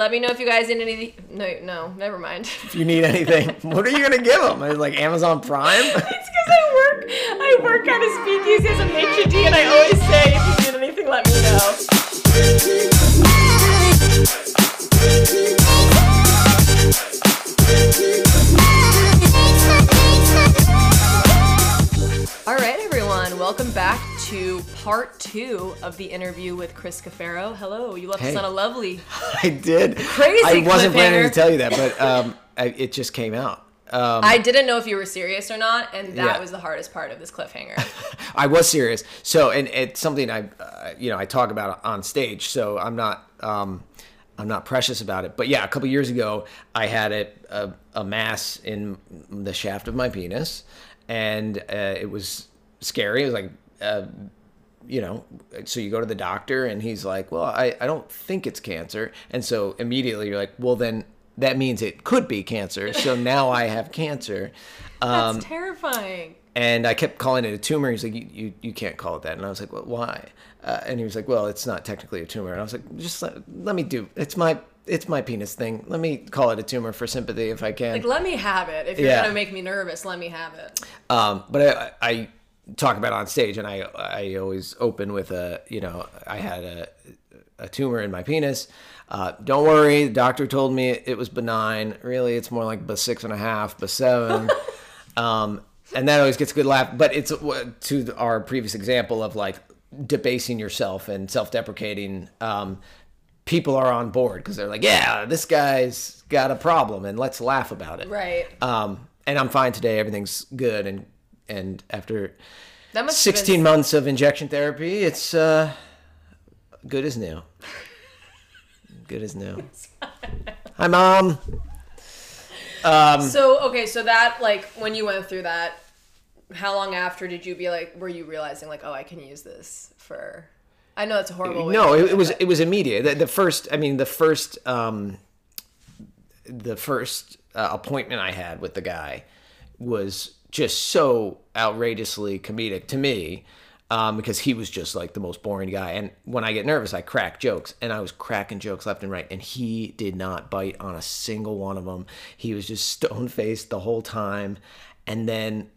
Let me know if you guys need any. No, no, never mind. If you need anything, what are you gonna give them? Like Amazon Prime? It's because I work. I work at a speakeasy as a maitre d, and I always say, if you need anything, let me know. All right, everyone, welcome back to part two of the interview with Chris Cafero. Hello, you left us Hey. on a lovely. I did. Crazy I wasn't planning to tell you that, but um, I, it just came out. Um, I didn't know if you were serious or not, and that Yeah. was the hardest part of this cliffhanger. I was serious. So, and it's something I, uh, you know, I talk about on stage. So I'm not, um, I'm not precious about it. But yeah, a couple years ago, I had a, a, a mass in the shaft of my penis, and uh, it was scary. It was like, uh, you know, so you go to the doctor, and he's like, "Well, I, I don't think it's cancer," and so immediately you're like, "Well, then." That means it could be cancer. So now I have cancer. Um, That's terrifying. and I kept calling it a tumor. He's like, you, you, you can't call it that. And I was like, well, why? Uh, and he was like, well, it's not technically a tumor. And I was like, just let, let me do. It's my it's my penis thing. Let me call it a tumor for sympathy if I can. Like, let me have it. If you're Yeah. gonna make me nervous, let me have it. Um, but I, I talk about on stage, and I I always open with a you know I had a a tumor in my penis. Uh, don't worry, the doctor told me it was benign. Really, it's more like b six and a half, b seven. um, and that always gets a good laugh. But it's uh, to our previous example of like debasing yourself and self-deprecating. Um, people are on board because they're like, yeah, this guy's got a problem, and let's laugh about it. Right. Um, and I'm fine today. Everything's good. And and after That must have 16 been, months of injection therapy, it's uh, good as new. Good as new. Hi, mom. Um, So okay, so that like when you went through that, how long after did you be like? Were you realizing like, oh, I can use this for? I know that's a horrible. No, it, it was it was immediate. The, the first, I mean, the first, um, the first uh, appointment I had with the guy was just so outrageously comedic to me. Um, because he was just like the most boring guy, and when I get nervous, I crack jokes, and I was cracking jokes left and right, and he did not bite on a single one of them. He was just stone faced the whole time, and then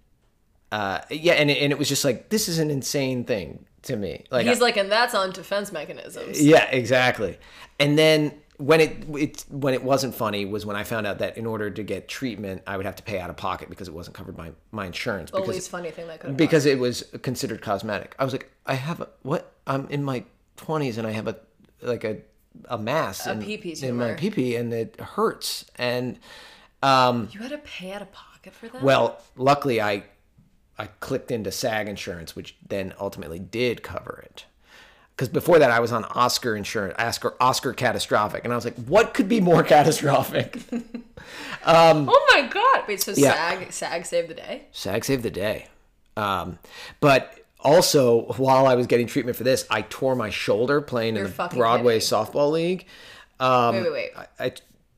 uh, yeah, and and it was just like this is an insane thing to me. Like He's like, and that's on defense mechanisms. yeah, exactly. And then when it it when it wasn't funny was when I found out that in order to get treatment, I would have to pay out of pocket because it wasn't covered by my insurance. Because least funny thing that could because it was considered cosmetic. I was like, I have a what? I'm in my twenties and I have a like a a mass in, pee-pee in my tumor. pee and it hurts. And um, You had to pay out of pocket for that. well, luckily I I clicked into SAG insurance, which then ultimately did cover it. Because before that, I was on Oscar insurance, Oscar Oscar catastrophic, and I was like, what could be more catastrophic? oh my god! Wait, so Yeah. SAG SAG saved the day? SAG saved the day. Um, but also, while I was getting treatment for this, I tore my shoulder playing You're in the Broadway kidding. softball league. Um, wait, wait, wait. I, I,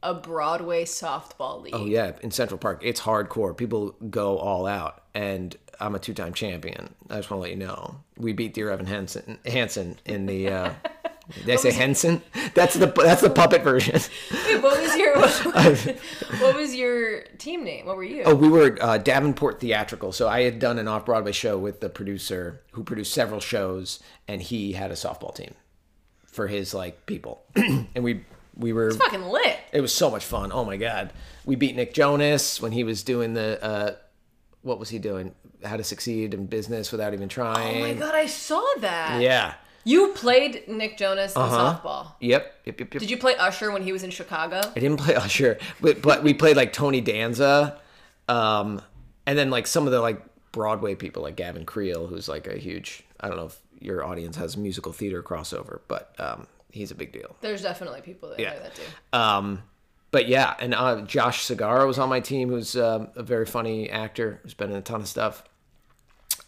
A Broadway softball league. oh yeah, in Central Park, it's hardcore. People go all out, and I'm a two-time champion. I just want to let you know. We beat Dear Evan Hansen, Hansen in the. Uh, did I say Henson? That's the that's the puppet version. Wait, what was your what, what was your team name? What were you? Oh, we were uh, Davenport Theatrical. So I had done an off Broadway show with the producer who produced several shows, and he had a softball team for his like people, and we we were. fucking lit. It was so much fun. Oh my god, we beat Nick Jonas when he was doing the. Uh, what was he doing? How to succeed in business without even trying. Oh my god, I saw that. Yeah. You played Nick Jonas in Uh-huh. softball. Yep. Yep. Yep. Yep. Did you play Usher when he was in Chicago? I didn't play Usher, but, but we played like Tony Danza, um, and then like some of the like Broadway people like Gavin Creel, who's like a huge. I don't know if your audience has musical theater crossover, but um, he's a big deal. There's definitely people that Yeah. know that do. Um, but yeah, and uh, Josh Segarra was on my team, who's um, a very funny actor, who's been in a ton of stuff.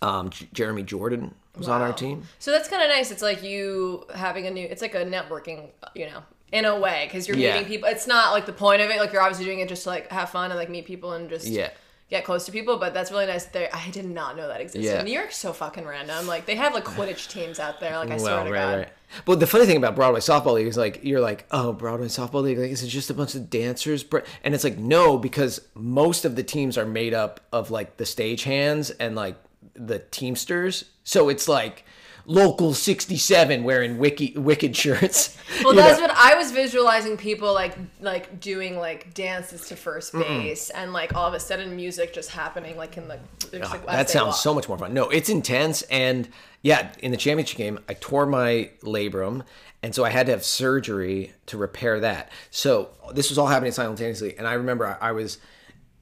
Um, J- Jeremy Jordan was on our team. So that's kind of nice. It's like you having a new. It's like a networking, you know, in a way, because you're Yeah. meeting people. It's not like the point of it. Like you're obviously doing it just to like have fun and like meet people and just Yeah. get close to people. But that's really nice. There, I did not know that existed. Yeah. New York's so fucking random. Like they have like Quidditch teams out there. Like I swear to right, God. right. But the funny thing about Broadway softball league is like you're like, oh, Broadway softball league, like is it just a bunch of dancers? Br-" And it's like no, because most of the teams are made up of like the stagehands and like the teamsters. So it's like local 67 wearing wiki, wicked shirts. Well, that's know? what I was visualizing people like like doing like dances to first base and like all of a sudden music just happening like in the. like, that sounds walk. so much more fun. No, it's intense, and yeah, in the championship game, I tore my labrum, and so I had to have surgery to repair that. So this was all happening simultaneously, and I remember I, I was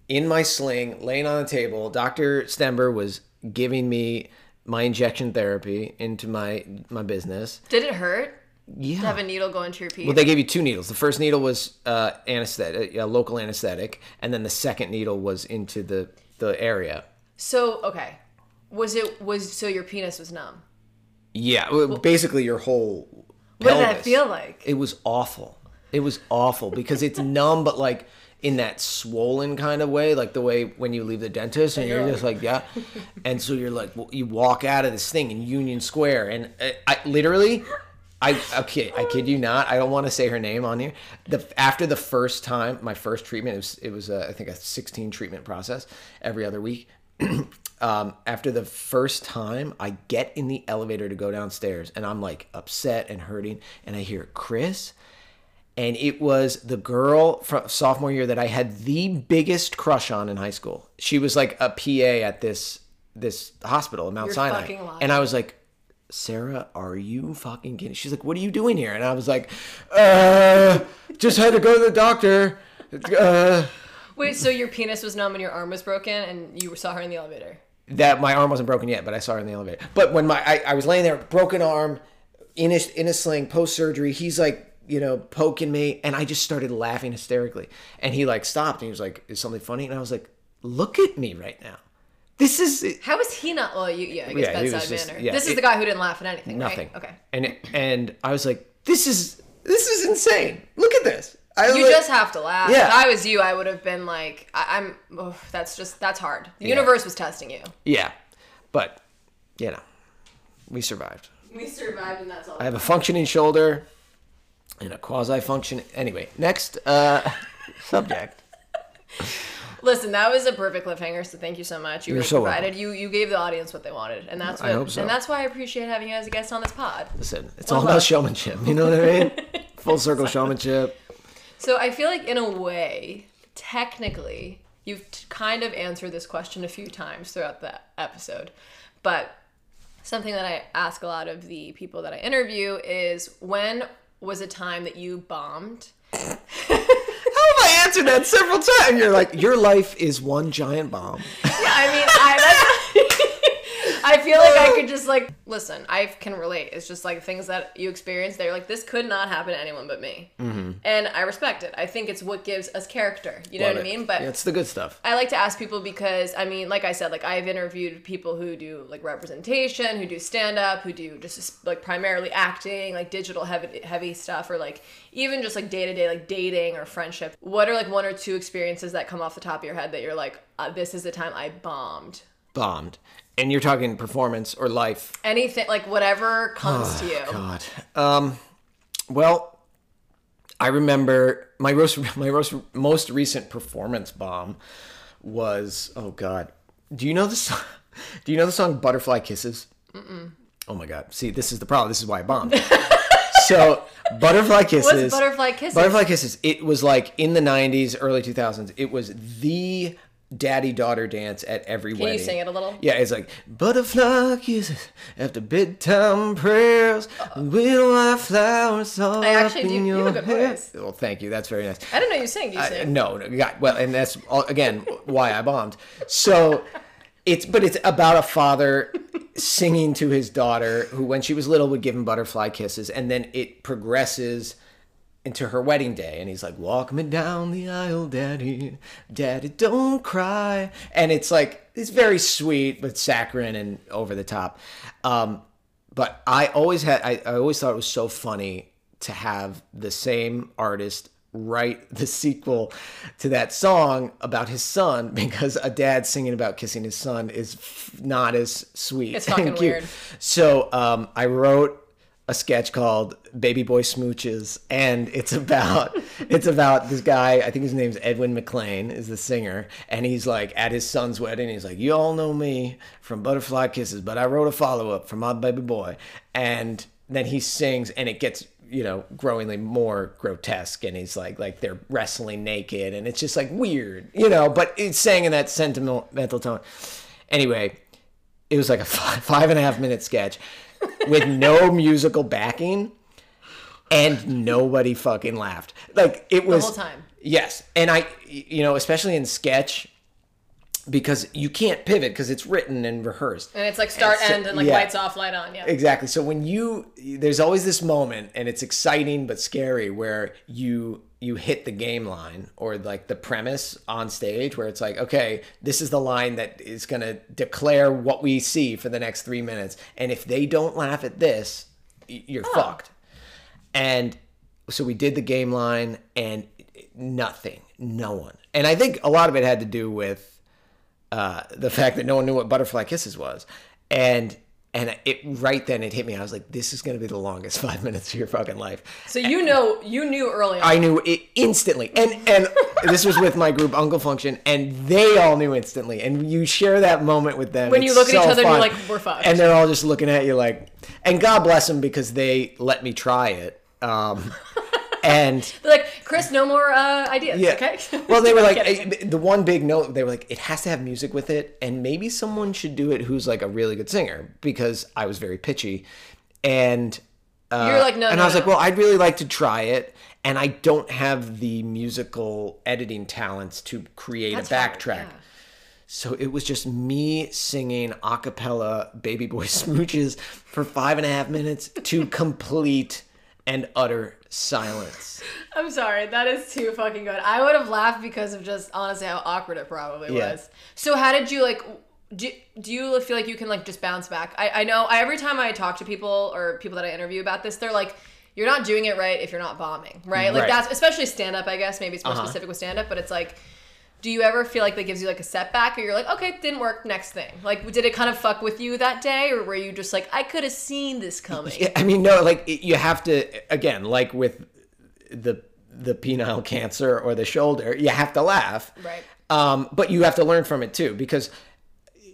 in my sling, laying on the table. Doctor Stember was giving me my injection therapy into my my business. Did it hurt Yeah. to have a needle go into your pee? Well, they gave you two needles. The first needle was uh, anesthetic, uh, local anesthetic, and then the second needle was into the the area. so okay, was it was so your penis was numb? Yeah, well, basically your whole. What did that feel like? It was awful. It was awful because it's numb, but like in that swollen kind of way, like the way when you leave the dentist and you're just like, yeah, and so you're like, well, you walk out of this thing in Union Square, and I, I literally. I okay, I kid you not. I don't want to say her name on here. The after the first time, my first treatment, it was it was a, I think a 16 treatment process every other week. um, after the first time, I get in the elevator to go downstairs, and I'm like upset and hurting, and I hear Chris, and it was the girl from sophomore year that I had the biggest crush on in high school. She was like a PA at this this hospital in Mount You're Sinai, and I was like. Sarah, are you fucking kidding? She's like, "What are you doing here?" And I was like, "Uh, just had to go to the doctor." Uh, Wait, so your penis was numb and your arm was broken, and you saw her in the elevator. that my arm wasn't broken yet, but I saw her in the elevator. But when my I, I was laying there, broken arm, in a in a sling, post surgery, he's like, you know, poking me, and I just started laughing hysterically. And he like stopped, and he was like, "Is something funny?" And I was like, "Look at me right now. This is How is he not? Well, you, yeah, I guess Yeah, he was just- manner. yeah, this is it- the guy who didn't laugh at anything. right? nothing. Okay. And it, and I was like, "This is this is insane. Look at this." I You like- just have to laugh. Yeah. If I was you, I would have been like, I, I'm. Oh, that's just that's hard. The universe was testing you. yeah, but you know, we survived. We survived, and that's all. I have a functioning shoulder and a quasi function. Anyway, next uh, subject. Listen, that was a perfect cliffhanger. So thank you so much. You You're really so provided. You you gave the audience what they wanted, and that's I hope so. And that's why I appreciate having you as a guest on this pod. Listen, it's Well, all about showmanship. You know what I mean? Full circle showmanship. So I feel like in a way, technically, you've t- kind of answered this question a few times throughout the episode, but something that I ask a lot of the people that I interview is when was a time that you bombed? How have I answered that several times? You're like, your life is one giant bomb. Yeah, I mean, I I feel like I could just like listen. I can relate. It's just like things that you experience. They're like this could not happen to anyone but me, mm-hmm. and I respect it. I think it's what gives us character. You know Love what I mean? But yeah, it's the good stuff. I like to ask people because I mean, like I said, like I've interviewed people who do like representation, who do stand up, who do just like primarily acting, like digital heavy heavy stuff, or like even just like day to day like dating or friendship. What are like one or two experiences that come off the top of your head that you're like, uh, this is the time I bombed? Bombed. And you're talking performance or life. Anything like whatever comes to you. God. Um, well, I remember my most my most most recent performance bomb was oh God. Do you know the song? Do you know the song "Butterfly Kisses"? Mm-mm. Oh my God! See, this is the problem. This is why I bombed. so, "Butterfly Kisses." What's butterfly kisses? Butterfly Kisses. It was like in the '90s, early 2000s. It was the daddy daughter dance at every Can wedding. Can you sing it a little? Yeah, it's like butterfly kisses after bedtime prayers, little white flowers all I actually up do- in you your have a good hair. voice. Well, thank you. That's very nice. I didn't know you sing. Do you I- sing? no, no, yeah, well, and that's all, again why I bombed. So it's but it's about a father singing to his daughter who, when she was little, would give him butterfly kisses, and then it progresses into her wedding day, and he's like, "Walk me down the aisle, Daddy, Daddy, don't cry," and it's like it's very sweet but saccharine and over the top. Um, but I always had, I, I always thought it was so funny to have the same artist write the sequel to that song about his son because a dad singing about kissing his son is f- not as sweet. It's fucking weird. So um, I wrote a sketch called Baby Boy Smooches, and it's about it's about this guy. I think his name's Edwin McLean, is the singer, and he's like at his son's wedding. He's like, "You all know me from Butterfly Kisses, but I wrote a follow up for my baby boy," and then he sings, and it gets you know growingly more grotesque and he's like like they're wrestling naked and it's just like weird you know but it's saying in that sentimental tone anyway it was like a five, five and a half minute sketch with no musical backing and nobody fucking laughed like it was whole time. yes and i you know especially in sketch because you can't pivot because it's written and rehearsed And it's like start, so- end, and like yeah. lights off, light on. Yeah. Exactly. So when you there's always this moment and it's exciting but scary where you you hit the game line or like the premise on stage where it's like okay this is the line that is going to declare what we see for the next 3 minutes and if they don't laugh at this you're fucked. And so we did the game line and nothing, no one. And I think a lot of it had to do with uh, the fact that no one knew what butterfly kisses was, and and it right then it hit me. I was like, this is going to be the longest five minutes of your fucking life. So you know, you knew early on. I knew it instantly, and and this was with my group Uncle Function, and they all knew instantly. And you share that moment with them When you look at each so other and you're like, "We're fucked." and they're all just looking at you like, and God bless them because they let me try it. Um, and They're like, Chris, no more uh, ideas. yeah. Okay. well, they were like eh, the one big note. They were like, it has to have music with it, and maybe someone should do it who's like a really good singer because I was very pitchy, and uh, You're like, no, and no, I was no. like, well, I'd really like to try it, and I don't have the musical editing talents to create That's a backtrack. yeah. So it was just me singing a cappella Baby Boy Smooches for five and a half minutes to complete and utter silence. I'm sorry, that is too fucking good. I would have laughed because of just honestly how awkward it probably Yeah. was. So how did you like? Do, do you feel like you can like just bounce back? I, I know I, every time I talk to people or people that I interview about this, they're like, "You're not doing it right if you're not bombing, right?" Like Right. that's especially stand up. I guess maybe it's more Uh-huh. specific with stand up, but it's like. Do you ever feel like that gives you like a setback, or you're like, okay, didn't work, next thing? Like, did it kind of fuck with you that day, or were you just like, I could have seen this coming? Yeah, I mean, no, like it- you have to again, like with the the penile cancer or the shoulder, you have to laugh, Right. Um, but you have to learn from it too because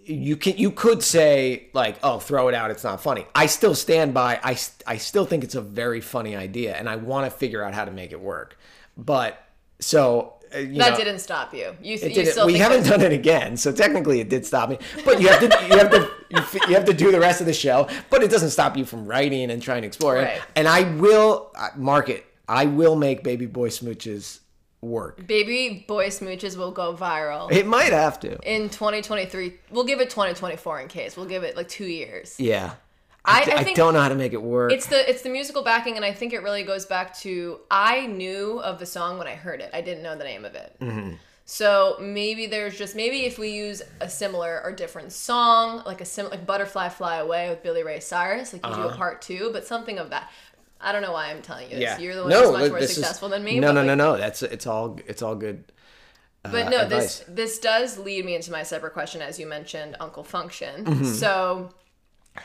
you can you could say like, oh, throw it out, it's not funny. I still stand by. I I still think it's a very funny idea, and I want to figure out how to make it work. But so. Uh, That know, didn't stop you. You, it you still we haven't done it again, so technically it did stop me. But you have to, you have to, you, f- you have to do the rest of the show. But it doesn't stop you from writing and trying to explore Right. it. And I will uh, mark it. I will make Baby Boy Smooches work. Baby boy smooches will go viral It might have to. in 2023. We'll give it 2024 in case. We'll give it like two years. Yeah. I, I, I don't know how to make it work. it's the it's the musical backing, and I think it really goes back to I knew of the song when I heard it. I didn't know the name of it. Mm-hmm. So maybe there's just maybe if we use a similar or different song, like a sim like Butterfly Fly Away with Billy Ray Cyrus, like you do a part two, but something of that. I don't know why I'm telling you this. Uh-huh. yeah. You're the one no, who's much more this is- successful than me. No, no, like, no, no. That's it's all it's all good. But uh, no, advice. this this does lead me into my separate question, as you mentioned, Uncle Function. Mm-hmm. So,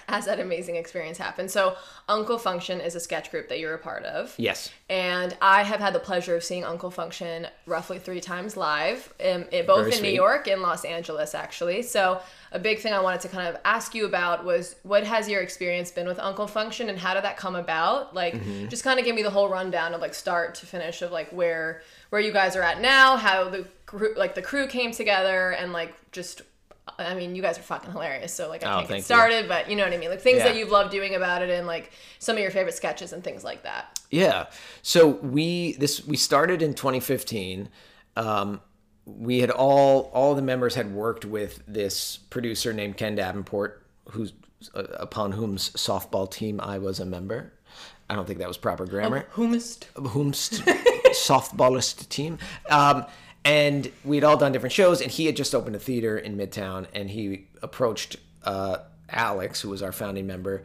as that amazing experience happened, so Uncle Function is a sketch group that you're a part of. Yes. And I have had the pleasure of seeing Uncle Function roughly three times live, um, it, both Very in New. York and Los Angeles, actually. So, a big thing I wanted to kind of ask you about was what has your experience been with Uncle Function and how did that come about? Like, Mm-hmm. just kind of give me the whole rundown of like start to finish of like where where you guys are at now, how the crew, like the crew came together, and like just. I mean, you guys are fucking hilarious. So like, I Oh, can't thank get you. started, but you know what I mean. Like things Yeah. that you've loved doing about it, and like some of your favorite sketches and things like that. Yeah. So we this we started in 2015. Um, we had all all the members had worked with this producer named Ken Davenport, who's uh, upon whom's softball team I was a member. I don't think that was proper grammar. Whomst. whomst softballist team. Um, and we'd all done different shows, and he had just opened a theater in Midtown, and he approached uh, Alex, who was our founding member,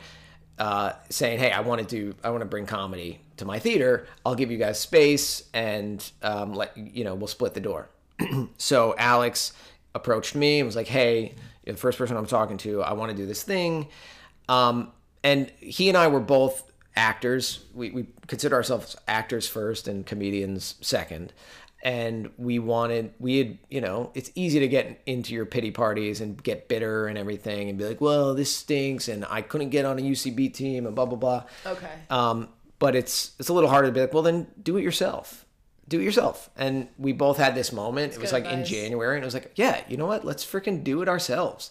uh, saying, "Hey, I want to do, I want to bring comedy to my theater. I'll give you guys space, and um, let you know, we'll split the door." so Alex approached me and was like, "Hey, you're the first person I'm talking to. I want to do this thing." Um, and he and I were both actors. We, we consider ourselves actors first and comedians second. And we wanted, we had, you know, it's easy to get into your pity parties and get bitter and everything and be like, well, this stinks and I couldn't get on a UCB team and blah, blah, blah. Okay. Um, but it's it's a little harder to be like, well, then do it yourself. Do it yourself. And we both had this moment. it was like in. January, and it was like, yeah, you know what? Let's freaking do it ourselves.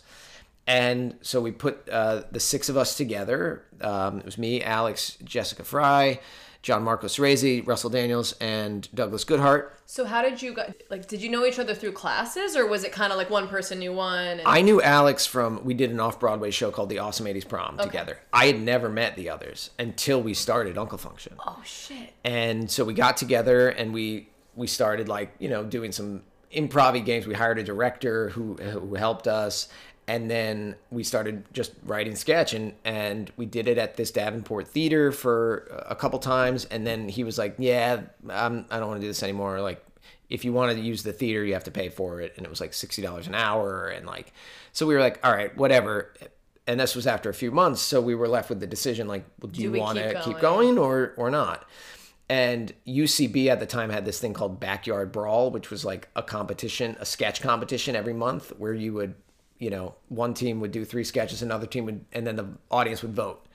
And so we put uh, the six of us together. Um, it was me, Alex, Jessica Fry, John Marcos Rezi, Russell Daniels, and Douglas Goodhart. So how did you guys like? Did you know each other through classes, or was it kind of like one person knew one? And, I knew Alex from we did an off Broadway show called The Awesome 80s Prom together. I had never met the others until we started Uncle Function. oh shit. and so we got together and we we started like you know doing some improv games we hired a director who who helped us and then we started just writing sketch and and we did it at this Davenport theater for a couple times. And then he was like yeah I'm, I don't want to do this anymore. Like if you wanted to use the theater you have to pay for it. And it was like $60 an hour and like so we were like all right whatever. And this was after a few months so we were left with the decision like well, do, you we want to keep going? or or not? And UCB at the time had this thing called Backyard Brawl, which was like a competition, a sketch competition every month where you would, you know, one team would do three sketches, another team would, and then the audience would vote.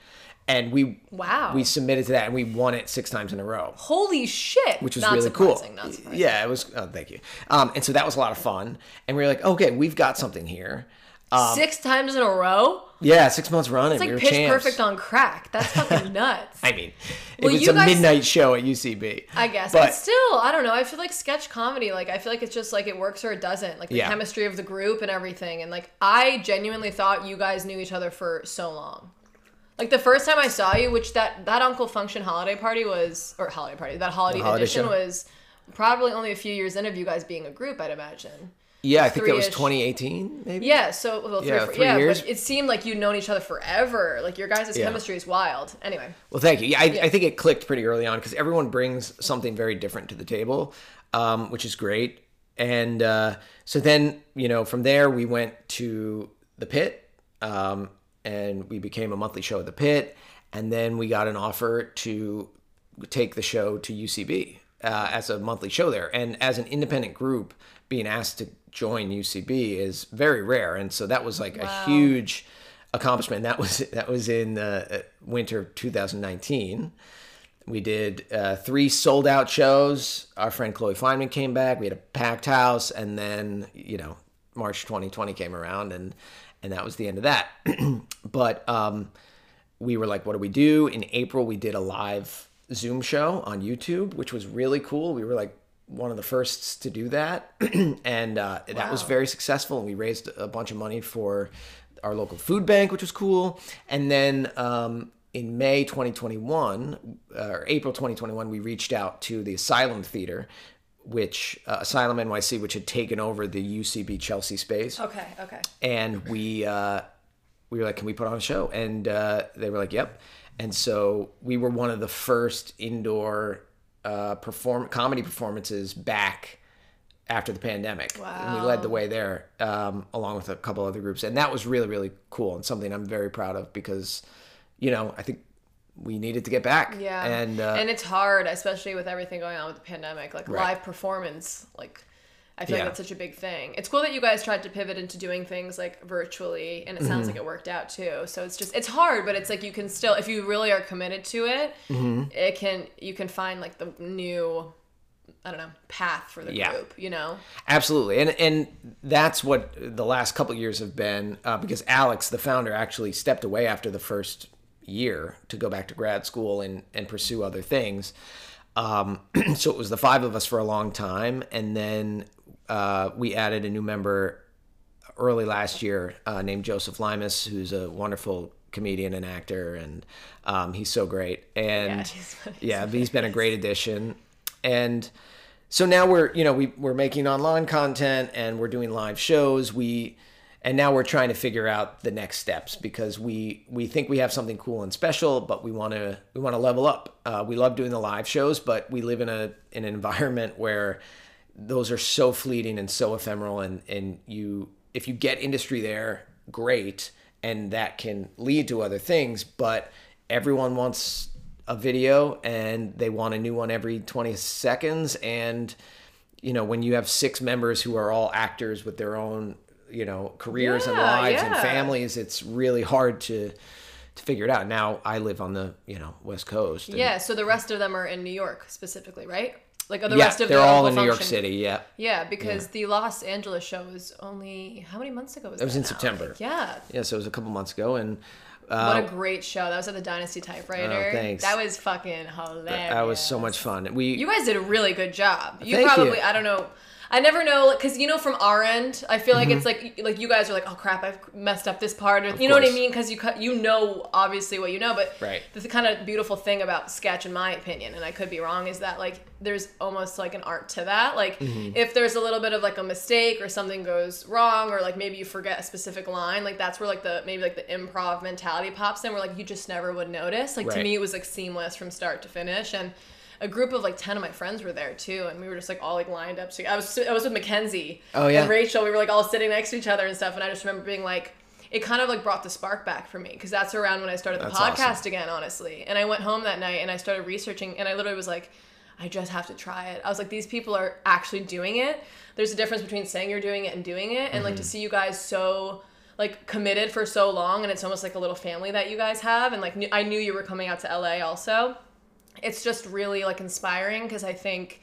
And we Wow. we submitted to that and we won it six times in a row Holy shit. which was not really cool. Not surprising. Yeah, it was. Oh, thank you. Um, and so that was a lot of fun. And we were like, okay, we've got something here. Um, Six times in a row. Yeah, six months running. It's like we pitch champs. perfect on crack. That's fucking nuts. I mean, it Well, was a guys- midnight show at UCB. I guess, but, but still, I don't know. I feel like sketch comedy, like I feel like it's just like it works or it doesn't. Like the Yeah. chemistry of the group and everything. And like I genuinely thought you guys knew each other for so long. Like the first time I saw you, which that that Uncle Function holiday party was, or holiday party, that holiday, holiday edition show? was probably only a few years in of you guys being a group. I'd imagine. Yeah, I think that was 2018, maybe. Yeah, so well, three, Yeah, four- three yeah, years. but it seemed like you'd known each other forever. Like your guys' Yeah. chemistry is wild. Anyway, Well, thank you. Yeah, I, I think it clicked pretty early on because everyone brings something very different to the table, um, which is great. And uh, so then, you know, from there we went to the pit, um, and we became a monthly show at the pit. And then we got an offer to take the show to UCB uh, as a monthly show there. And as an independent group, being asked to join UCB is very rare. And so that was like a huge accomplishment. That was that was in uh, winter of 2019. We did uh, three sold out shows. Our friend Chloe Fineman came back. We had a packed house, and then you know March 2020 came around, and and that was the end of that. but um, we were like, what do we do? In April, we did a live Zoom show on YouTube, which was really cool. We were like one of the firsts to do that, and uh, that was very successful. And we raised a bunch of money for our local food bank, which was cool. And then um, in May 2021 uh, or April 2021, we reached out to the Asylum Theater. Which uh, Asylum NYC, which had taken over the UCB Chelsea space, okay, okay. and we uh, we were like, "Can we put on a show?" And uh, they were like, "Yep." And so we were one of the first indoor uh, perform comedy performances back after the pandemic. And we led the way there, um, along with a couple other groups, and that was really really cool and something I'm very proud of because, you know, I think we needed to get back. Yeah. And uh, and it's hard, especially with everything going on with the pandemic. Like Right. live performance, like I feel Yeah. like that's such a big thing. It's cool that you guys tried to pivot into doing things like virtually, and it Mm-hmm. sounds like it worked out too. So it's just it's hard, but it's like you can still, if you really are committed to it, Mm-hmm. it can you can find like the new, I don't know, path for the Yeah. group. You know, Absolutely, and and that's what the last couple of years have been uh, because Alex, the founder, actually stepped away after the first year to go back to grad school and and pursue other things. Um, so it was the five of us for a long time, and then uh, we added a new member early last year uh, named Joseph Limas, who's a wonderful comedian and actor, and um, he's so great. And he's- yeah, he's been a great addition. And so now we're you know we we're making online content and we're doing live shows. We and now we're trying to figure out the next steps because we we think we have something cool and special, but we want to we want to level up. Uh, we love doing the live shows, but we live in a in an environment where those are so fleeting and so ephemeral and and you if you get industry there great and that can lead to other things but everyone wants a video and they want a new one every 20 seconds and you know when you have six members who are all actors with their own you know careers and Yeah, lives and families it's really hard to to figure it out now i live on the you know west coast and- Yeah, so the rest of them are in New York specifically, right? Like the yeah rest of they're the all in new york city yeah Yeah, because the Los Angeles show was only how many months ago was that? it was in now? september Like, yeah. yeah so it was a couple months ago and What uh, a great show. That was at the Dynasty Typewriter. Oh, thanks. That was fucking hilarious. that was so much fun we You guys did a really good job. You probably you. I don't know. I never know because you know from our end, I feel like it's Mm-hmm. like like you guys are like, oh crap, I've messed up this part, or you know what I mean? Because you cut, you know obviously what you know, but Right. the kind of beautiful thing about sketch, in my opinion, and I could be wrong, is that like there's almost like an art to that. Like Mm-hmm. if there's a little bit of like a mistake or something goes wrong, or like maybe you forget a specific line, like that's where like the maybe like the improv mentality pops in, where like you just never would notice. Like to me, it was like seamless from start to finish, and a group of like 10 of my friends were there too and we were just like all like lined up so i was i was with mackenzie Oh, yeah. and rachel we were like all sitting next to each other and stuff and i just remember being like it kind of like brought the spark back for me because that's around when i started the That's podcast awesome. again honestly and i went home that night and i started researching and i literally was like i just have to try it i was like these people are actually doing it there's a difference between saying you're doing it and doing it and like Mm-hmm. to see you guys so like committed for so long and it's almost like a little family that you guys have and like knew- i knew you were coming out to la also it's just really like inspiring because I think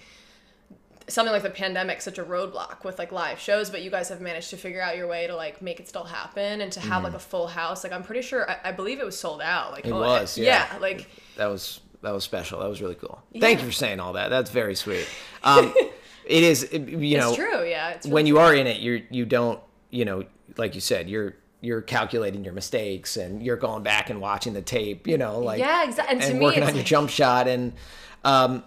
something like the pandemic such a roadblock with like live shows but you guys have managed to figure out your way to like make it still happen and to have like a full house like i'm pretty sure i, I believe it was sold out like Mm-hmm. It oh, was, yeah. like that was that was special. That was really cool. Thank you for saying all that. That's very sweet. Um, it is, it- you know, it's true yeah it's when you are in it, you're you don't, you know, like you said, you're you're calculating your mistakes and you're going back and watching the tape, you know, like yeah exactly and, to and me working it's on your jump shot and, um,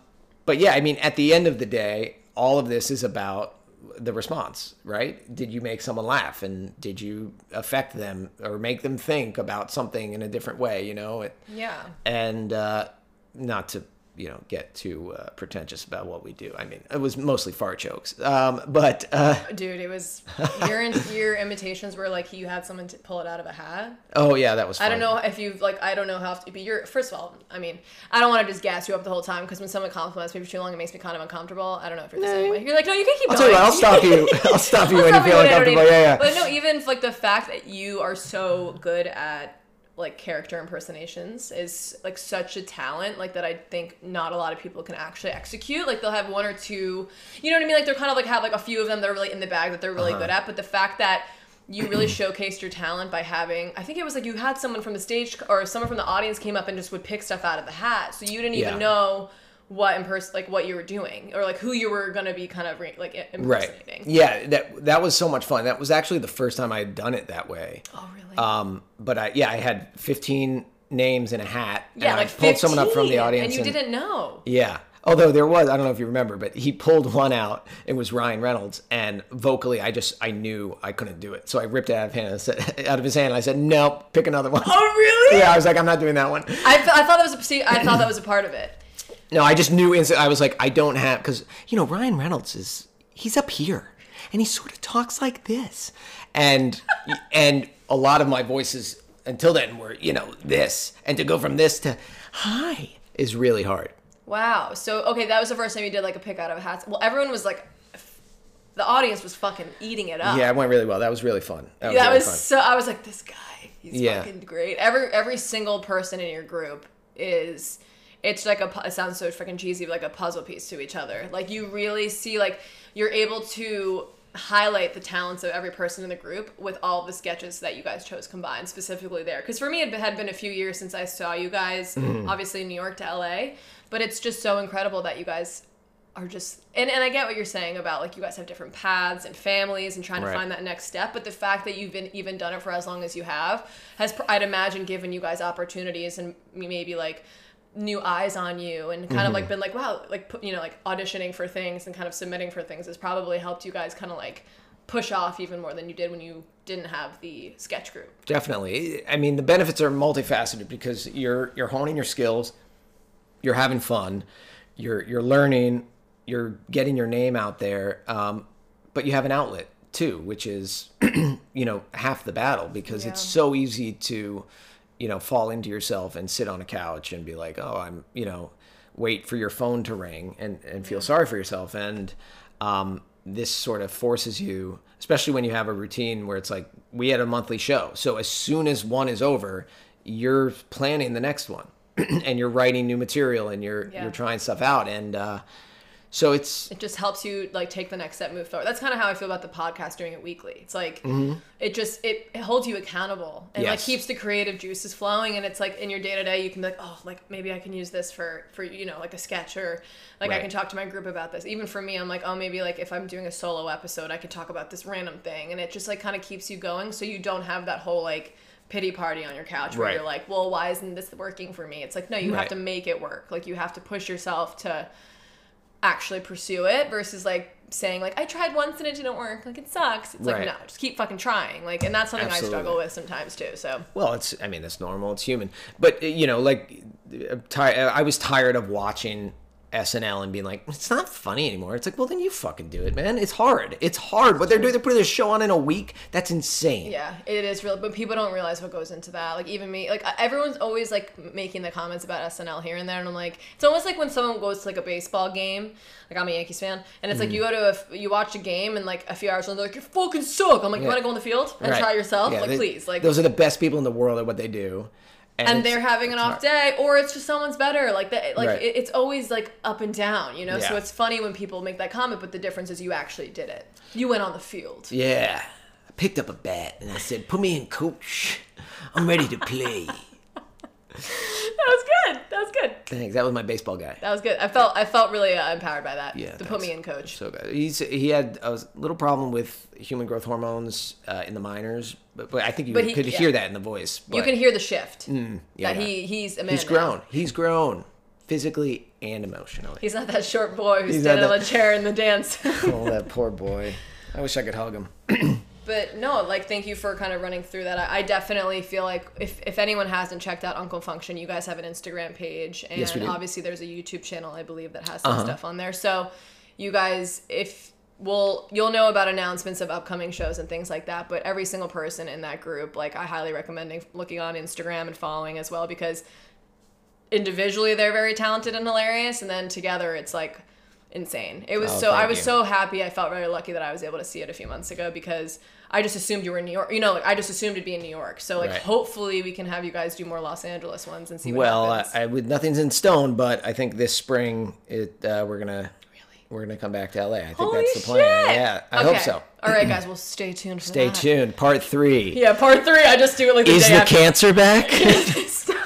but yeah, I mean, at the end of the day, all of this is about the response, right? Did you make someone laugh and did you affect them or make them think about something in a different way, you know? It, yeah and uh, not to you know get too uh, pretentious about what we do. I mean, it was mostly fart jokes, um, but uh, dude it was your your imitations were like you had someone to pull it out of a hat oh yeah, that was. Fun. I don't know if you've like I don't know how to but you're first of all I mean I don't want to just gas you up the whole time because when someone compliments me for too long it makes me kind of uncomfortable I don't know if you're the same way you're like no you can keep I'll going tell you I'll stop you. I'll stop you when you Stop me feel uncomfortable. Yeah, yeah. But no, even like the fact that you are so good at like character impersonations is like such a talent like that I think not a lot of people can actually execute. Like they'll have one or two, you know what I mean? Like they're kind of like have like a few of them that are really in the bag that they're really Uh-huh. good at. But the fact that you really showcased your talent by having I think it was like you had someone from the stage or someone from the audience came up and just would pick stuff out of the hat. So you didn't even Yeah. know what imperson like what you were doing or like who you were gonna be kind of re- like Right. Yeah, that that was so much fun. That was actually the first time I had done it that way. Oh really? Um, but I yeah, I had 15 names in a hat. Yeah, and like I pulled someone up from the audience, and you didn't know. Yeah. Although there was, I don't know if you remember, but he pulled one out. It was Ryan Reynolds, and vocally, I just I knew I couldn't do it, so I ripped it out of hand. Said, out of his hand. I said, "Nope, pick another one." Oh really? Yeah, I was like, "I'm not doing that one." I, th- I thought that was a see, I thought that was a part of it. No, I just knew. I was like, I don't have because you know Ryan Reynolds is he's up here, and he sort of talks like this, and and a lot of my voices until then were you know this, and to go from this to hi is really hard. Wow. So okay, that was the first time you did like a pick out of a hat. Well, everyone was like, the audience was fucking eating it up. Yeah, it went really well. That was really fun. That was, that really was so. I was like, this guy, he's Yeah. fucking great. Every every single person in your group is. It's like a. It sounds so freaking cheesy, but like a puzzle piece to each other. Like you really see, like you're able to highlight the talents of every person in the group with all the sketches that you guys chose combined specifically there because for me it had been a few years since i saw you guys Mm-hmm. obviously in new york to la but it's just so incredible that you guys are just and, and i get what you're saying about like you guys have different paths and families and trying to find that next step but the fact that you've been even done it for as long as you have has i'd imagine given you guys opportunities and maybe like new eyes on you and kind of Mm-hmm. like been like wow like you know like auditioning for things and kind of submitting for things has probably helped you guys kind of like push off even more than you did when you didn't have the sketch group Definitely. I mean, the benefits are multifaceted because you're you're honing your skills, you're having fun, you're you're learning, you're getting your name out there, um, but you have an outlet too, which is you know half the battle because it's so easy to you know, fall into yourself and sit on a couch and be like, oh, I'm, you know, wait for your phone to ring and, and feel sorry for yourself. And um, this sort of forces you, especially when you have a routine where it's like, we had a monthly show. So as soon as one is over, you're planning the next one and you're writing new material and you're, Yeah. you're trying stuff out. And uh, so it's, it just helps you like take the next step move forward. That's kind of how i feel about the podcast doing it weekly. It's like it just it, it holds you accountable and like Mm-hmm. Keeps the creative juices flowing. And it's like in your day-to-day you can be like oh like maybe i can use this for for you know like a sketch or like i can talk to my group about this. Even for me i'm like oh maybe like if i'm doing a solo episode i could talk about this random thing. And it just like kind of keeps you going so you don't have that whole like pity party on your couch where Right. you're like well why isn't this working for me? It's like no you have to make it work. Like you have to push yourself to actually pursue it versus like saying like I tried once and it didn't work. Like it sucks. It's like no just keep fucking trying. Like and that's something Absolutely. I struggle with sometimes too so. Well, it's I mean it's normal, it's human. But you know, like uh, I was tired of watching SNL and being like, it's not funny anymore. It's like, well, then you fucking do it, man. It's hard. It's hard. What they're doing, they're putting this show on in a week. That's insane. yeah it is real but people don't realize what goes into that like even me like everyone's always like making the comments about SNL here and there and I'm like it's almost like when someone goes to like a baseball game like I'm a Yankees fan and it's like Mm. you go to a you watch a game and like a few hours later they're like you fucking suck I'm like you want to go on the field and Right. try yourself Yeah, like they- please like those are the best people in the world at what they do. And it's- they're having an off day or it's just someone's better like that like Right. it, it's always like up and down you know so it's funny when people make that comment but the difference is you actually did it you went on the field Yeah. I picked up a bat and I said, put me in, coach. I'm ready to play. That was good that was good Thanks. That was my baseball guy. that was good i felt i felt really uh, empowered by that Yeah, to put me in coach So good. He's he had a little problem with human growth hormones uh, in the minors, but, but I think you But he- could yeah. hear that in the voice. you can hear the shift Mm, yeah, that he he's a man He's now. grown. He's grown physically and emotionally. he's not that short boy who's standing on a chair in the dance oh, that poor boy. I wish I could hug him. But no, like thank you for kind of running through that. I, I definitely feel like if, if anyone hasn't checked out Uncle Function, you guys have an Instagram page and Yes, obviously there's a YouTube channel I believe that has some Uh-huh. stuff on there. So you guys if will you'll know about announcements of upcoming shows and things like that, but every single person in that group, like I highly recommend looking on Instagram and following as well because individually they're very talented and hilarious and then together it's like insane. It was Oh, so I was you. so happy. I felt very lucky that I was able to see it a few months ago because I just assumed you were in New York. You know, like I just assumed it'd be in New York. So like Right. hopefully we can have you guys do more Los Angeles ones and see what Well, I, happens. I would nothing's in stone, but I think this spring it uh, we're gonna we're gonna come back to LA. I think Holy that's the plan. shit! Yeah, I okay. hope so. All right, guys. Well, stay tuned. For Stay that. tuned. Part three. Yeah, part three. I just do it like the Is the after. cancer back?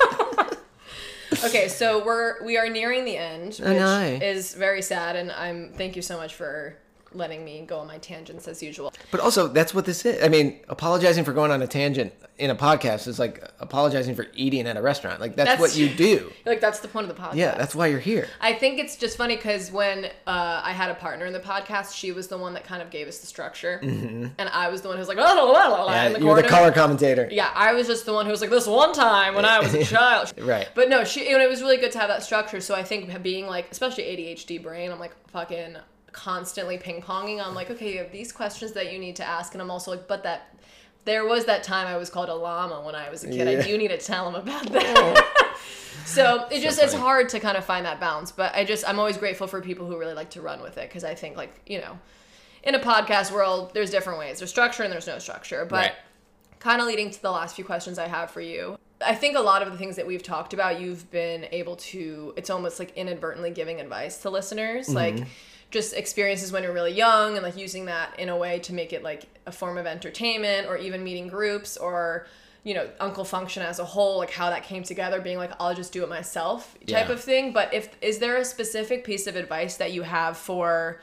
okay, so we're we are nearing the end, which I know. is very sad, and I'm thank you so much for letting me go on my tangents as usual. But also, that's what this is. I mean, apologizing for going on a tangent in a podcast is like apologizing for eating at a restaurant. Like that's, That's- what you do. Like that's the point of the podcast. Yeah, that's why you're here. I think it's just funny because when uh, I had a partner in the podcast, she was the one that kind of gave us the structure, and I was the one who was like, la, la, la, la, Mm-hmm. Yeah, in the you're the color commentator. Yeah, I was just the one who was like, this one time when I was a child. Right. But no, she. And it was really good to have that structure. So I think being like, especially ADHD brain, I'm like fucking constantly ping ponging. I'm like, okay, you have these questions that you need to ask, and I'm also like, but that. There was that time I was called a llama when I was a kid. I Yeah. do need to tell him about that. so it just it's hard to kind of find that balance. But I just I'm always grateful for people who really like to run with it because I think like you know, in a podcast world, there's different ways. There's structure and there's no structure. But Right. kind of leading to the last few questions I have for you. I think a lot of the things that we've talked about, you've been able to, it's almost like inadvertently giving advice to listeners. Mm-hmm. Like, just experiences when you're really young and like using that in a way to make it like a form of entertainment or even meeting groups or you know uncle function as a whole like how that came together being like i'll just do it myself type Yeah. of thing but if is there a specific piece of advice that you have for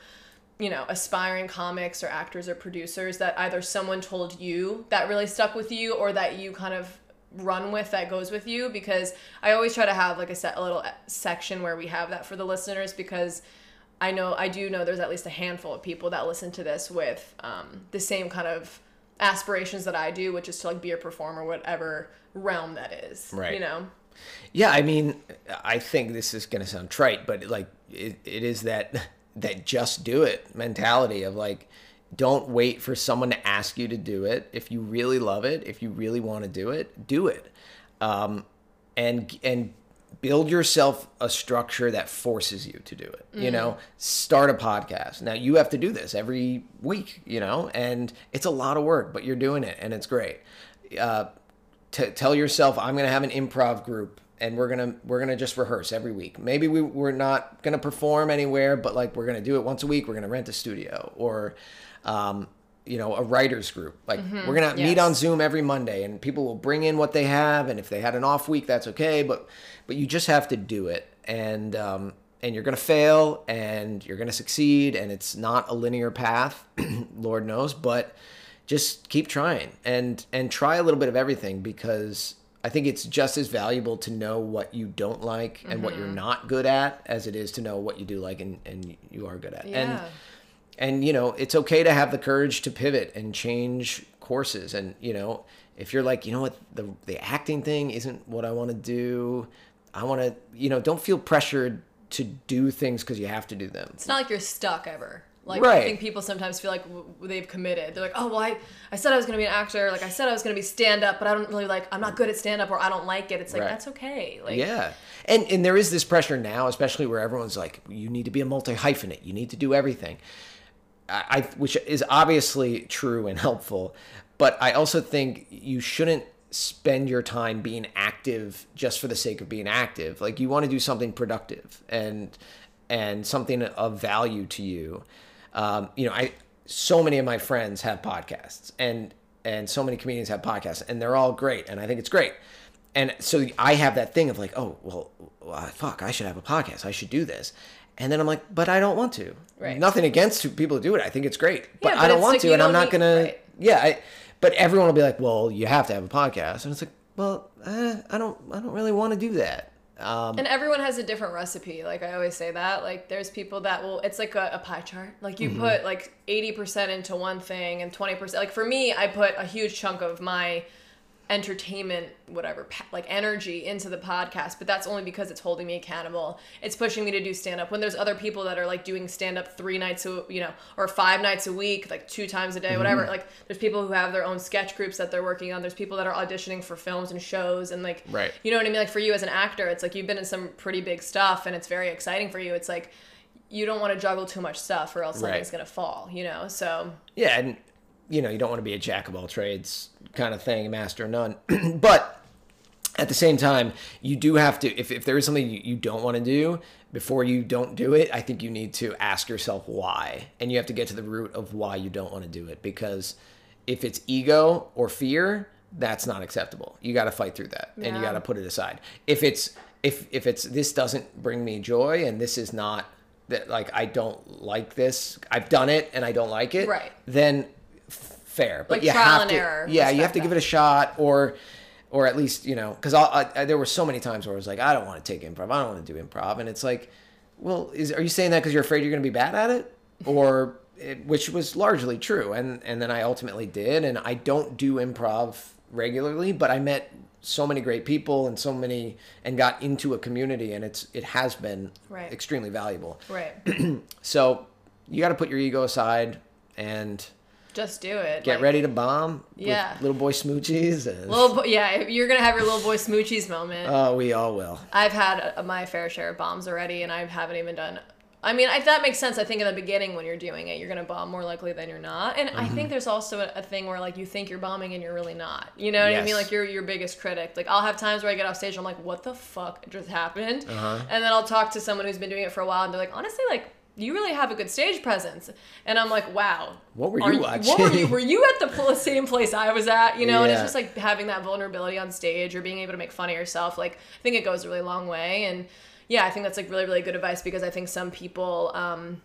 you know, aspiring comics or actors or producers that either someone told you that really stuck with you or that you kind of run with that goes with you because I always try to have like a, set, a little section where we have that for the listeners because I know I do know there's at least a handful of people that listen to this with um, the same kind of aspirations that I do, which is to like be a performer, whatever realm that is. Right. You know. Yeah, I mean, I think this is to sound trite, but like it, it is that that just do it mentality of like don't wait for someone to ask you to do it. If you really love it, if you really want to do it, do it. um, and and build yourself a structure that forces you to do it. You know, start a podcast. Now you have to do this every week. You know, and it's a lot of work, but you're doing it, and it's great. Uh, t- tell yourself, I'm going to have an improv group. And we're gonna we're gonna just rehearse every week. Maybe we, we're not gonna perform anywhere, but like we're gonna do it once a week. We're gonna rent a studio, or um, you know, a writers group. Like we're gonna meet on Zoom every Monday, and people will bring in what they have, and if they had an off week, that's okay. But but you just have to do it, and um, and you're gonna fail, and you're gonna succeed, and it's not a linear path, Lord knows, but just keep trying and and try a little bit of everything because I think it's just as valuable to know what you don't like and what you're Mm-hmm. not good at as it is to know what you do like and, and you are good at. Yeah. and you know it's okay to have the courage to pivot and change courses and you know if you're like you know what the the acting thing isn't what i want to do i want to you know don't feel pressured to do things because you have to do them It's not like you're stuck ever. Like Right. I think people sometimes feel like w- they've committed. They're like, oh well, I, I said I was gonna be an actor. Like I said I was gonna be stand up, but I don't really like. I'm not good at stand up, or I don't like it. It's like Right. that's okay. Like yeah and and there is this pressure now especially where everyone's like you need to be a multi hyphenate you need to do everything I, which is obviously true and helpful but i also think you shouldn't spend your time being active just for the sake of being active like you want to do something productive and and something of value to you um, you know i so many of my friends have podcasts and and so many comedians have podcasts and they're all great and i think it's great and so I have that thing of like, oh well, well, fuck, I should have a podcast. I should do this. And then I'm like, but I don't want to. Right. Nothing against people who do it. I think it's great, but Yeah, I don't want like to, and I'm not need- gonna. right. Yeah, I, but everyone will be like, well, you have to have a podcast, and it's like, well, eh, I don't, I don't really want to do that. Um, And everyone has a different recipe. Like I always say that. Like there's people that will. It's like a, a pie chart. Like you put like eighty percent into one thing and twenty percent. Like for me, I put a huge chunk of my entertainment whatever like energy into the podcast but that's only because it's holding me accountable it's pushing me to do stand up when there's other people that are like doing stand up three nights a you know or five nights a week like two times a day mm-hmm. whatever like there's people who have their own sketch groups that they're working on there's people that are auditioning for films and shows and like Right. you know what I mean? Like for you as an actor, it's like you've been in some pretty big stuff and it's very exciting for you. It's like you don't want to juggle too much stuff or else Right. something's gonna fall, you know? So yeah, and you know, you don't want to be a jack of all trades kind of thing, master of none. but at the same time, you do have to, if, if there is something you, you don't want to do, before you don't do it, I think you need to ask yourself why. And you have to get to the root of why you don't want to do it. Because if it's ego or fear, that's not acceptable. You got to fight through that and you got to put it aside. If it's, if, if it's, this doesn't bring me joy and this is not, that like I don't like this. I've done it and I don't like it. Right. Then fair, but Like you trial have and to. error. Yeah, you have to give it a shot, or or at least you know, because there were so many times where I was like, I don't want to take improv. I don't want to do improv, and it's like, well, is are you saying that because you're afraid you're going to be bad at it, or it, which was largely true, and and then I ultimately did, and I don't do improv regularly, but I met so many great people and so many and got into a community and it's it has been Right. extremely valuable right. so you got to put your ego aside and Just do it. get Like, ready to bomb Yeah. with little boy smoochies and Little bo- yeah, you're gonna have your little boy smoochies moment. oh we all will I've had uh, my fair share of bombs already, and I haven't even done. I mean, if that makes sense. I think in the beginning when you're doing it, you're gonna bomb more likely than you're not. And I Mm-hmm. think there's also a, a thing where like you think you're bombing and you're really not. You know what I mean? Like you're your biggest critic. Like I'll have times where I get off stage, and I'm like, what the fuck just happened? Uh-huh. And then I'll talk to someone who's been doing it for a while, and they're like, honestly, like. You really have a good stage presence, and I'm like, "Wow, What were Are you What were you? Were you at the same place I was at? You know, and it's just like having that vulnerability on stage or being able to make fun of yourself like i think it goes a really long way. And yeah i think that's like really really good advice because i think some people um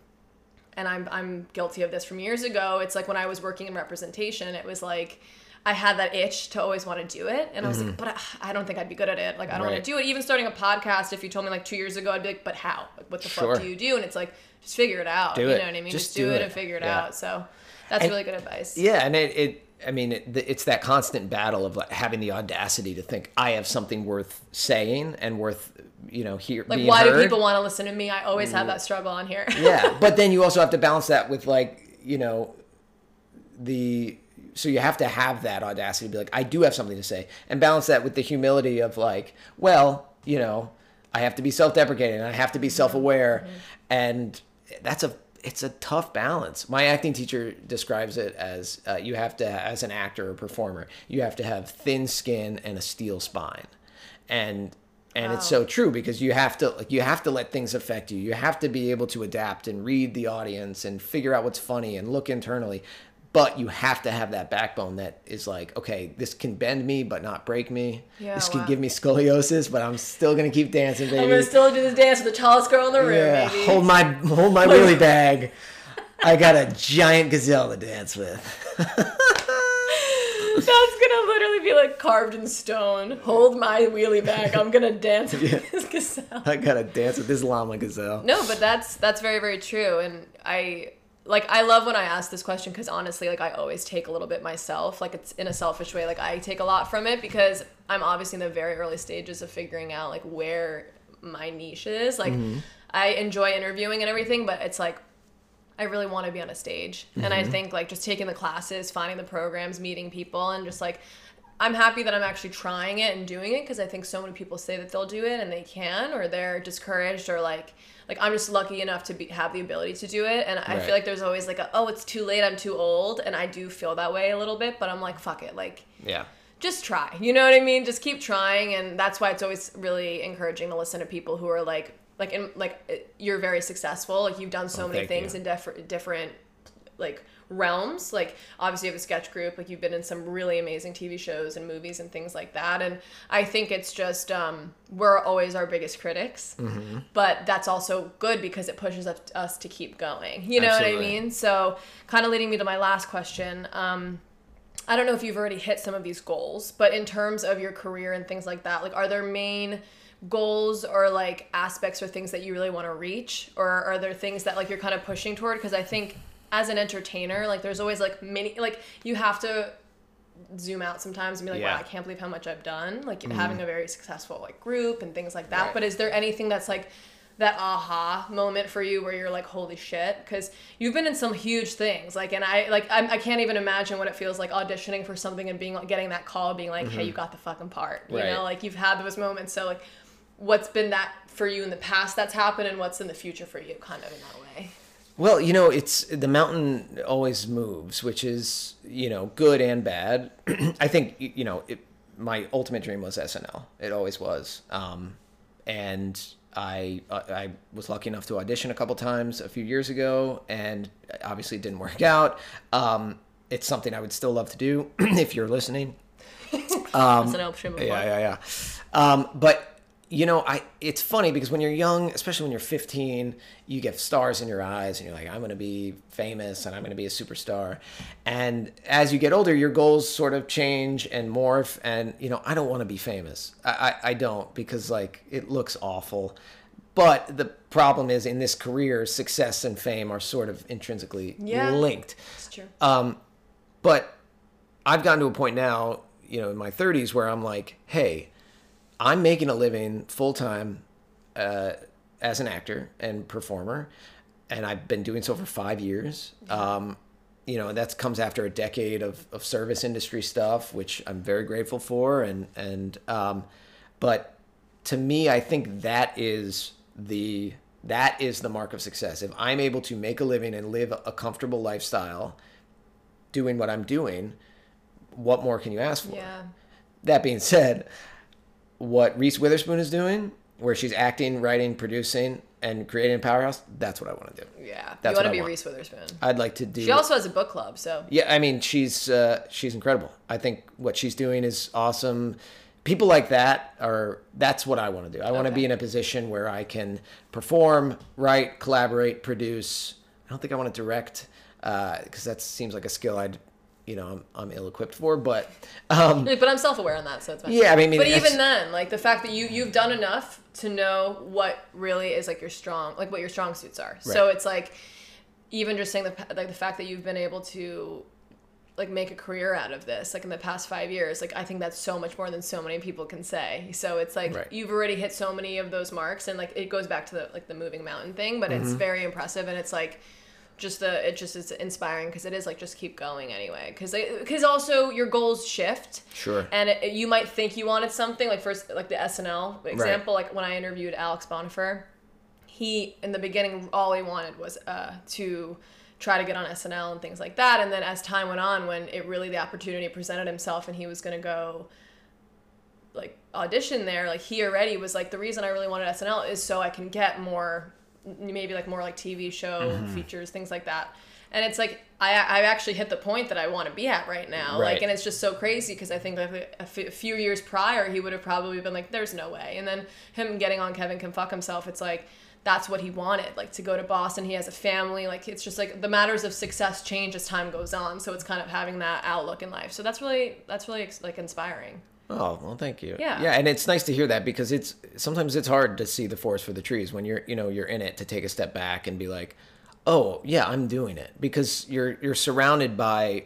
and i'm i'm guilty of this from years ago. It's like when i was working in representation it was like I had that itch to always want to do it, and I was like, "But I- I don't think I'd be good at it. Like, I don't Mm-hmm. Right. want to do it." Even starting a podcast, if you told me like two years ago, I'd be like, "But how? Like, what the Sure. fuck do you do?" And it's like, just figure it out. Do you it. know what I mean? Just Just, do, do it, it. and figure it Yeah. out. So that's And- really good advice. yeah and it, it i mean it, it's that constant battle of like having the audacity to think i have something worth saying and worth you know hear Like, why heard. do people want to listen to me? I always have that struggle on here. yeah but then you also have to balance that with like you know the so you have to have that audacity to be like I do have something to say and balance that with the humility of like well you know I have to be self-deprecating I have to be self-aware and that's a it's a tough balance. My acting teacher describes it as uh, you have to, as an actor or performer, you have to have thin skin and a steel spine, and and it's so true because you have to like you have to let things affect you. You have to be able to adapt and read the audience and figure out what's funny and look internally. But you have to have that backbone that is like, okay, this can bend me but not break me. Yeah, this can wow. give me scoliosis, but I'm still gonna keep dancing, baby. I'm gonna still do this dance with the tallest girl in the room, Yeah, baby. hold my hold my wheelie bag. I got a giant gazelle to dance with. That's gonna literally be like carved in stone. Hold my wheelie bag. I'm gonna dance with this gazelle. I gotta dance with this llama gazelle. No, but that's that's very very true, and I like I love when I ask this question because honestly, like I always take a little bit myself. Like it's in a selfish way. Like I take a lot from it because I'm obviously in the very early stages of figuring out like where my niche is. Like mm-hmm. I enjoy interviewing and everything, but it's like I really want to be on a stage. And I mm-hmm. think like just taking the classes, finding the programs, meeting people, and just like I'm happy that I'm actually trying it and doing it because I think so many people say that they'll do it and they can, or they're discouraged, or like like I'm just lucky enough to be, have the ability to do it. And I Right. feel like there's always like a oh it's too late, I'm too old, and I do feel that way a little bit. But I'm like fuck it, like Yeah. just try. You know what I mean? Just keep trying, and that's why it's always really encouraging to listen to people who are like, like, in like you're very successful. Like you've done so Oh, many things you. in different different like realms. Like obviously you have a sketch group. Like you've been in some really amazing TV shows and movies and things like that. And I think it's just um, we're always our biggest critics, Mm-hmm. but that's also good because it pushes us, us to keep going. You know what I mean? So kind of leading me to my last question. Um, I don't know if you've already hit some of these goals, but in terms of your career and things like that, like are there main goals or like aspects or things that you really want to reach or are there things that like you're kind of pushing toward because I think as an entertainer, like there's always like many like you have to zoom out sometimes and be like, Yeah. wow, I can't believe how much I've done. Like mm-hmm. having a very successful like group and things like that. Right. But is there anything that's like that aha moment for you where you're like, holy shit? Because you've been in some huge things. Like, and I like I'm, I can't even imagine what it feels like auditioning for something and being like getting that call, being like, hey, mm-hmm. you got the fucking part. You Right. know, like you've had those moments. So like, what's been that for you in the past that's happened, and what's in the future for you, kind of in that way. Well, you know, it's the mountain always moves, which is you know good and bad. I think you know it, my ultimate dream was SNL. It always was, um, and I uh, I was lucky enough to audition a couple times a few years ago, and obviously it didn't work out. Um, it's something I would still love to do if you're listening. An option. Yeah, yeah, yeah. Um, but you know, I it's funny because when you're young, especially when you're 15, you get stars in your eyes, and you're like, I'm going to be famous and I'm going to be a superstar. And as you get older, your goals sort of change and morph. And you know, I don't want to be famous. I, I, I don't because like it looks awful. But the problem is in this career, success and fame are sort of intrinsically Yeah. linked. It's true. Um, but I've gotten to a point now, you know, in my 30s where I'm like, hey, I'm making a living full time uh, as an actor and performer, and I've been doing so for five years. Um, you know, that comes after a decade of, of service industry stuff, which I'm very grateful for. And and um, but to me, I think that is the that is the mark of success. If I'm able to make a living and live a comfortable lifestyle, doing what I'm doing, what more can you ask for? yeah. That being said, what Reese Witherspoon is doing, where she's acting, writing, producing, and creating a powerhouse, that's what I want to do. Yeah. That's you want to be want. Reese Witherspoon. I'd like to do. She also has a book club, so yeah, I mean, she's uh, she's incredible. I think what she's doing is awesome. People like that are that's what I want to do. I want to Okay. be in a position where I can perform, write, collaborate, produce. I don't think I want to direct because that seems like a skill I'd you know I'm, I'm ill equipped for. But um, but I'm self-aware on that, so it's fine. Yeah, I mean, but even then, like the fact that you you've done enough to know what really is like your strong, like what your strong suits are. So it's like even just saying the like the fact that you've been able to like make a career out of this like in the past five years like i think that's so much more than so many people can say so it's like Right. you've already hit so many of those marks and like it goes back to the like the moving mountain thing but Mm-hmm. it's very impressive and it's like just the it just is inspiring because it is like just keep going anyway. Because because also your goals shift. Sure. and it, you might think you wanted something like first like the SNL example like when I interviewed Alex Bonifer he in the beginning all he wanted was uh, to try to get on SNL and things like that. And then as time went on when it really the opportunity presented himself and he was going to go like audition there like he already was like the reason I really wanted SNL is so I can get more maybe like more like TV show Mm-hmm. features things like that. And it's like I, I actually hit the point that I want to be at right now. Right. like and it's just so crazy because I think like a, f- a few years prior he would have probably been like there's no way. And then him getting on Kevin can fuck himself it's like that's what he wanted like to go to Boston. He has a family like it's just like the matters of success change as time goes on. So it's kind of having that outlook in life. So that's really that's really like inspiring Oh well, thank you. Yeah. yeah, and it's nice to hear that because it's sometimes it's hard to see the forest for the trees when you're you know you're in it to take a step back and be like, oh yeah, I'm doing it because you're you're surrounded by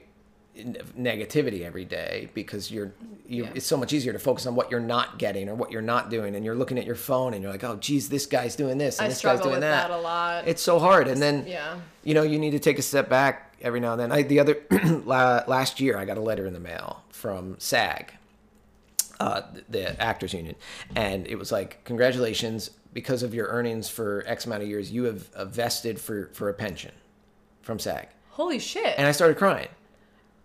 negativity every day because you're you Yeah. it's so much easier to focus on what you're not getting or what you're not doing and you're looking at your phone and you're like, oh geez, this guy's doing this and I this guy's struggle doing with that. that a lot. It's so hard, and then yeah you know you need to take a step back every now and then. I the other last year I got a letter in the mail from SAG, uh, the Actors Union, and it was like congratulations because of your earnings for X amount of years you have uh, vested for for a pension from SAG, holy shit and I started crying.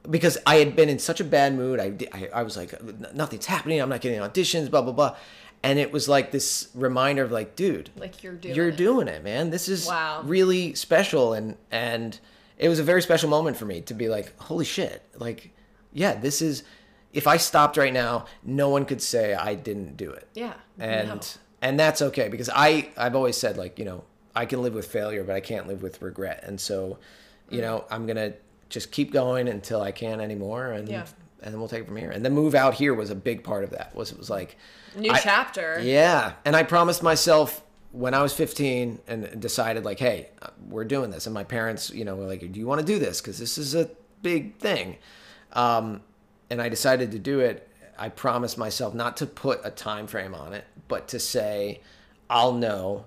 Because I had been in such a bad mood, I, I, I was like, nothing's happening. I'm not getting auditions, blah blah blah, and it was like this reminder of like, dude, like you're doing you're it. doing it, man. This is Wow. really special, and and it was a very special moment for me to be like, holy shit, like, yeah, this is. If I stopped right now, no one could say I didn't do it, yeah and no. and that's okay because I I've always said like you know I can live with failure, but I can't live with regret, and so you Mm. know I'm gonna just keep going until I can't anymore, and Yeah. and then we'll take it from here. And the move out here was a big part of that. Was it was like new I- chapter yeah, and I promised myself when I was 15 and decided like, hey, we're doing this, and my parents, you know, were like, do you want to do this? Because this is a big thing, um, and I decided to do it. I promised myself not to put a time frame on it, but to say, I'll know.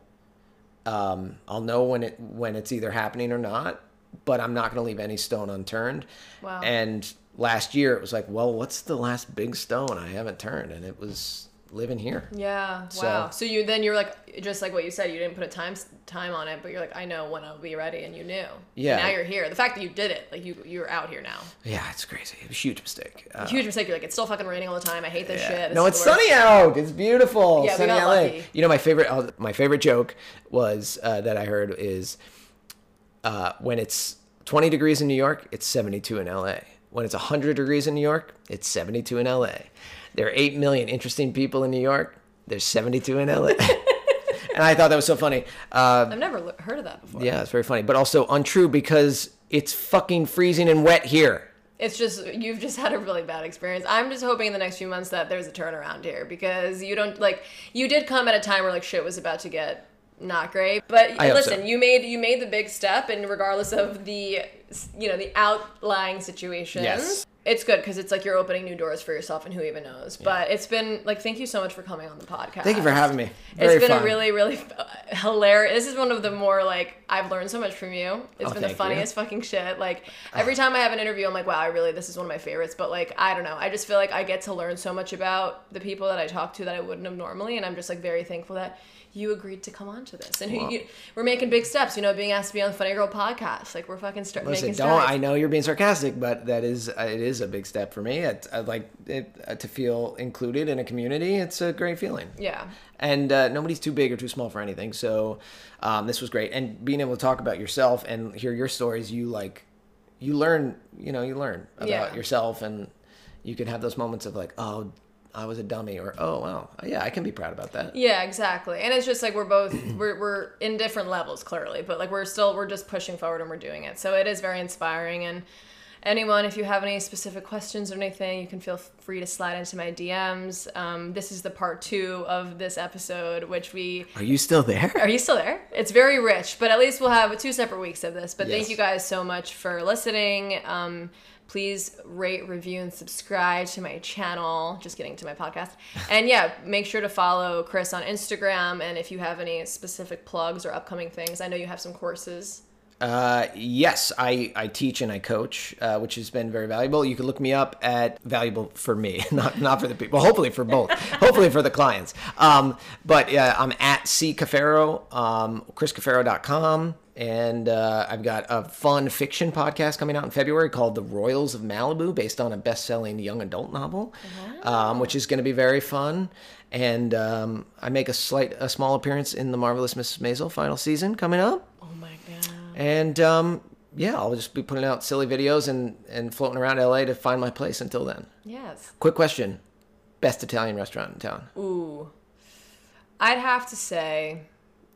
Um, I'll know when it when it's either happening or not, but I'm not going to leave any stone unturned. Wow. And last year it was like, well, what's the last big stone I haven't turned? And it was living here. Yeah. So- Wow. So you then you're like just like what you said. You didn't put a time time on it, but you're like, I know when I'll be ready, and you knew. Yeah. Now you're here. The fact that you did it, like you you're out here now. Yeah, it's crazy. It was a huge mistake. Uh, Huge mistake. You're like, it's still fucking raining all the time. I hate this yeah. shit. This no, it's sunny out. It's beautiful. Yeah, we sunny got LA. lucky. You know, my favorite uh, my favorite joke was uh, that I heard is uh, when it's 20 degrees in New York, it's 72 in LA. When it's 100 degrees in New York, it's 72 in LA. There are 8 million interesting people in New York. There's 72 in LA. and I thought that was so funny. Uh, I've never l- heard of that before. yeah, it's very funny, but also untrue because it's fucking freezing and wet here. It's just you've just had a really bad experience. I'm just hoping in the next few months that there's a turnaround here because you don't like you did come at a time where like shit was about to get not great. But listen, so. you made you made the big step, and regardless of the you know the outlying situations. Yes. It's good because it's like you're opening new doors for yourself, and who even knows. But it's been like, thank you so much for coming on the podcast. Thank you for having me. Very It's been fun. a really, really uh, hilarious. This is one of the more like I've learned so much from you. It's Oh, been the thank you. funniest fucking shit. Like ah. every time I have an interview, I'm like, wow, I really this is one of my favorites. But like I don't know, I just feel like I get to learn so much about the people that I talk to that I wouldn't have normally, and I'm just like very thankful that you agreed to come on to this. And you, we're making big steps. You know, being asked to be on the Funny Girl podcast, like we're fucking start Listen, making don't. strides. I know you're being sarcastic, but that is uh, it is a big step for me. It, I'd like it uh, to feel included in a community. It's a great feeling. Yeah. And uh, nobody's too big or too small for anything. So um, this was great, and being able to talk about yourself and hear your stories, you like, you learn. You know, you learn about Yeah. yourself, and you can have those moments of like, oh, I was a dummy, or oh, wow, yeah, I can be proud about that. Yeah, exactly. And it's just like we're both we're we're in different levels clearly, but like we're still we're just pushing forward and we're doing it. So it is very inspiring and anyone if you have any specific questions or anything, you can feel free to slide into my DMs. Um, this is the part 2 of this episode which we Are you still there? are you still there? It's very rich, but at least we'll have two separate weeks of this. But thank you guys so much for listening. Um, please rate, review, and subscribe to my channel. Just getting to my podcast. And yeah, make sure to follow Chris on Instagram. And if you have any specific plugs or upcoming things, I know you have some courses. Uh, yes, I, I teach and I coach, uh, which has been very valuable. You can look me up at valuable for me, not not for the people. Hopefully for both. hopefully for the clients. Um, but yeah, I'm at C Cafero, um, chriscafero.com. And uh, I've got a fun fiction podcast coming out in February called The Royals of Malibu, based on a best selling young adult novel, um, which is going to be very fun. And um, I make a slight, a small appearance in The Marvelous Mrs. Maisel final season coming up. Oh my god. And um, yeah, I'll just be putting out silly videos and, and floating around LA to find my place until then. Yes. Quick question Best Italian restaurant in town? Ooh. I'd have to say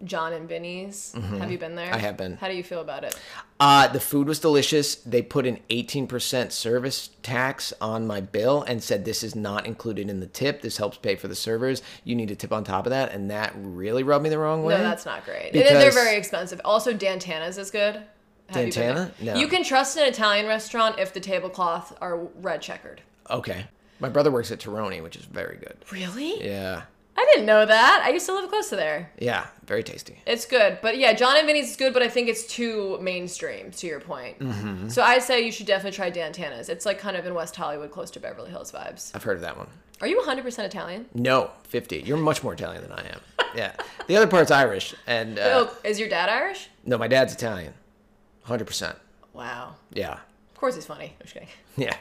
Jon and Vinny's. Have you been there? Mm-hmm. I have been. How do you feel about it? Uh, the food was delicious. They put an 18% service tax on my bill and said this is not included in the tip. This helps pay for the servers. You need a tip on top of that. And that really rubbed me the wrong way. No, that's not great. And they're very expensive. Also, Dan Tana's is good. Have Dan Tana? there? No. You can trust an Italian restaurant if the tablecloth are red checkered. Okay. My brother works at Terroni, which is very good. Really? Yeah. I didn't know that. I used to live close to there. Yeah. Very tasty. It's good, but yeah, Jon and Vinny's is good, but I think it's too mainstream. To your point, Mm-hmm. so I'd say you should definitely try Dan Tana's. It's like kind of in West Hollywood, close to Beverly Hills vibes. I've heard of that one. Are you 100% Italian? No, 50. You're much more Italian than I am. Yeah. The other part's Irish. And uh, oh, is your dad Irish? no, my dad's Italian. 100%. Wow. Yeah. Of course he's funny. I'm just kidding. Yeah.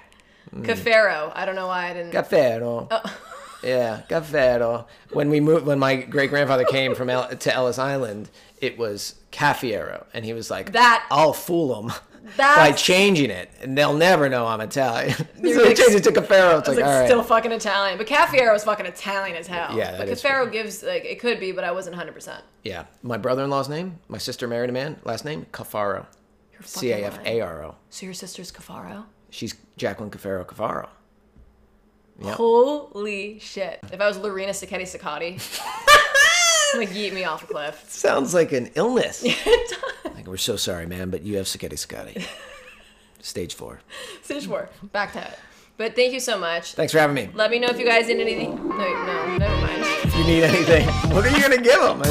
Cafaro. I don't know why I didn't. Cafero. Oh. Yeah, caffero. When we moved, when my great grandfather came from El- to Ellis Island, it was caffiero, and he was like, That- I'll fool them by changing it, and they'll never know I'm Italian." so they like- changed it to caffero. It's like, like all right, still fucking Italian, but Caffiero is fucking Italian as hell. Yeah, but is Cafaro gives like it could be, but I wasn't 100. percent yeah. My brother-in-law's name, my sister married a man, last name Caffaro, C A F A R O. So your sister's Cafaro? She's Jacqueline Caffaro Caffaro. Yep. Holy shit! If I was Lorena Sacchetti Saccati, like yeet me off a cliff. Sounds like an illness. like we're so sorry, man, but you have Sacchetti Scotti. Stage four. Stage four. Back to it. But thank you so much. Thanks for having me. Let me know if you guys need anything. No, no, never mind. If you need anything, what are you gonna give them?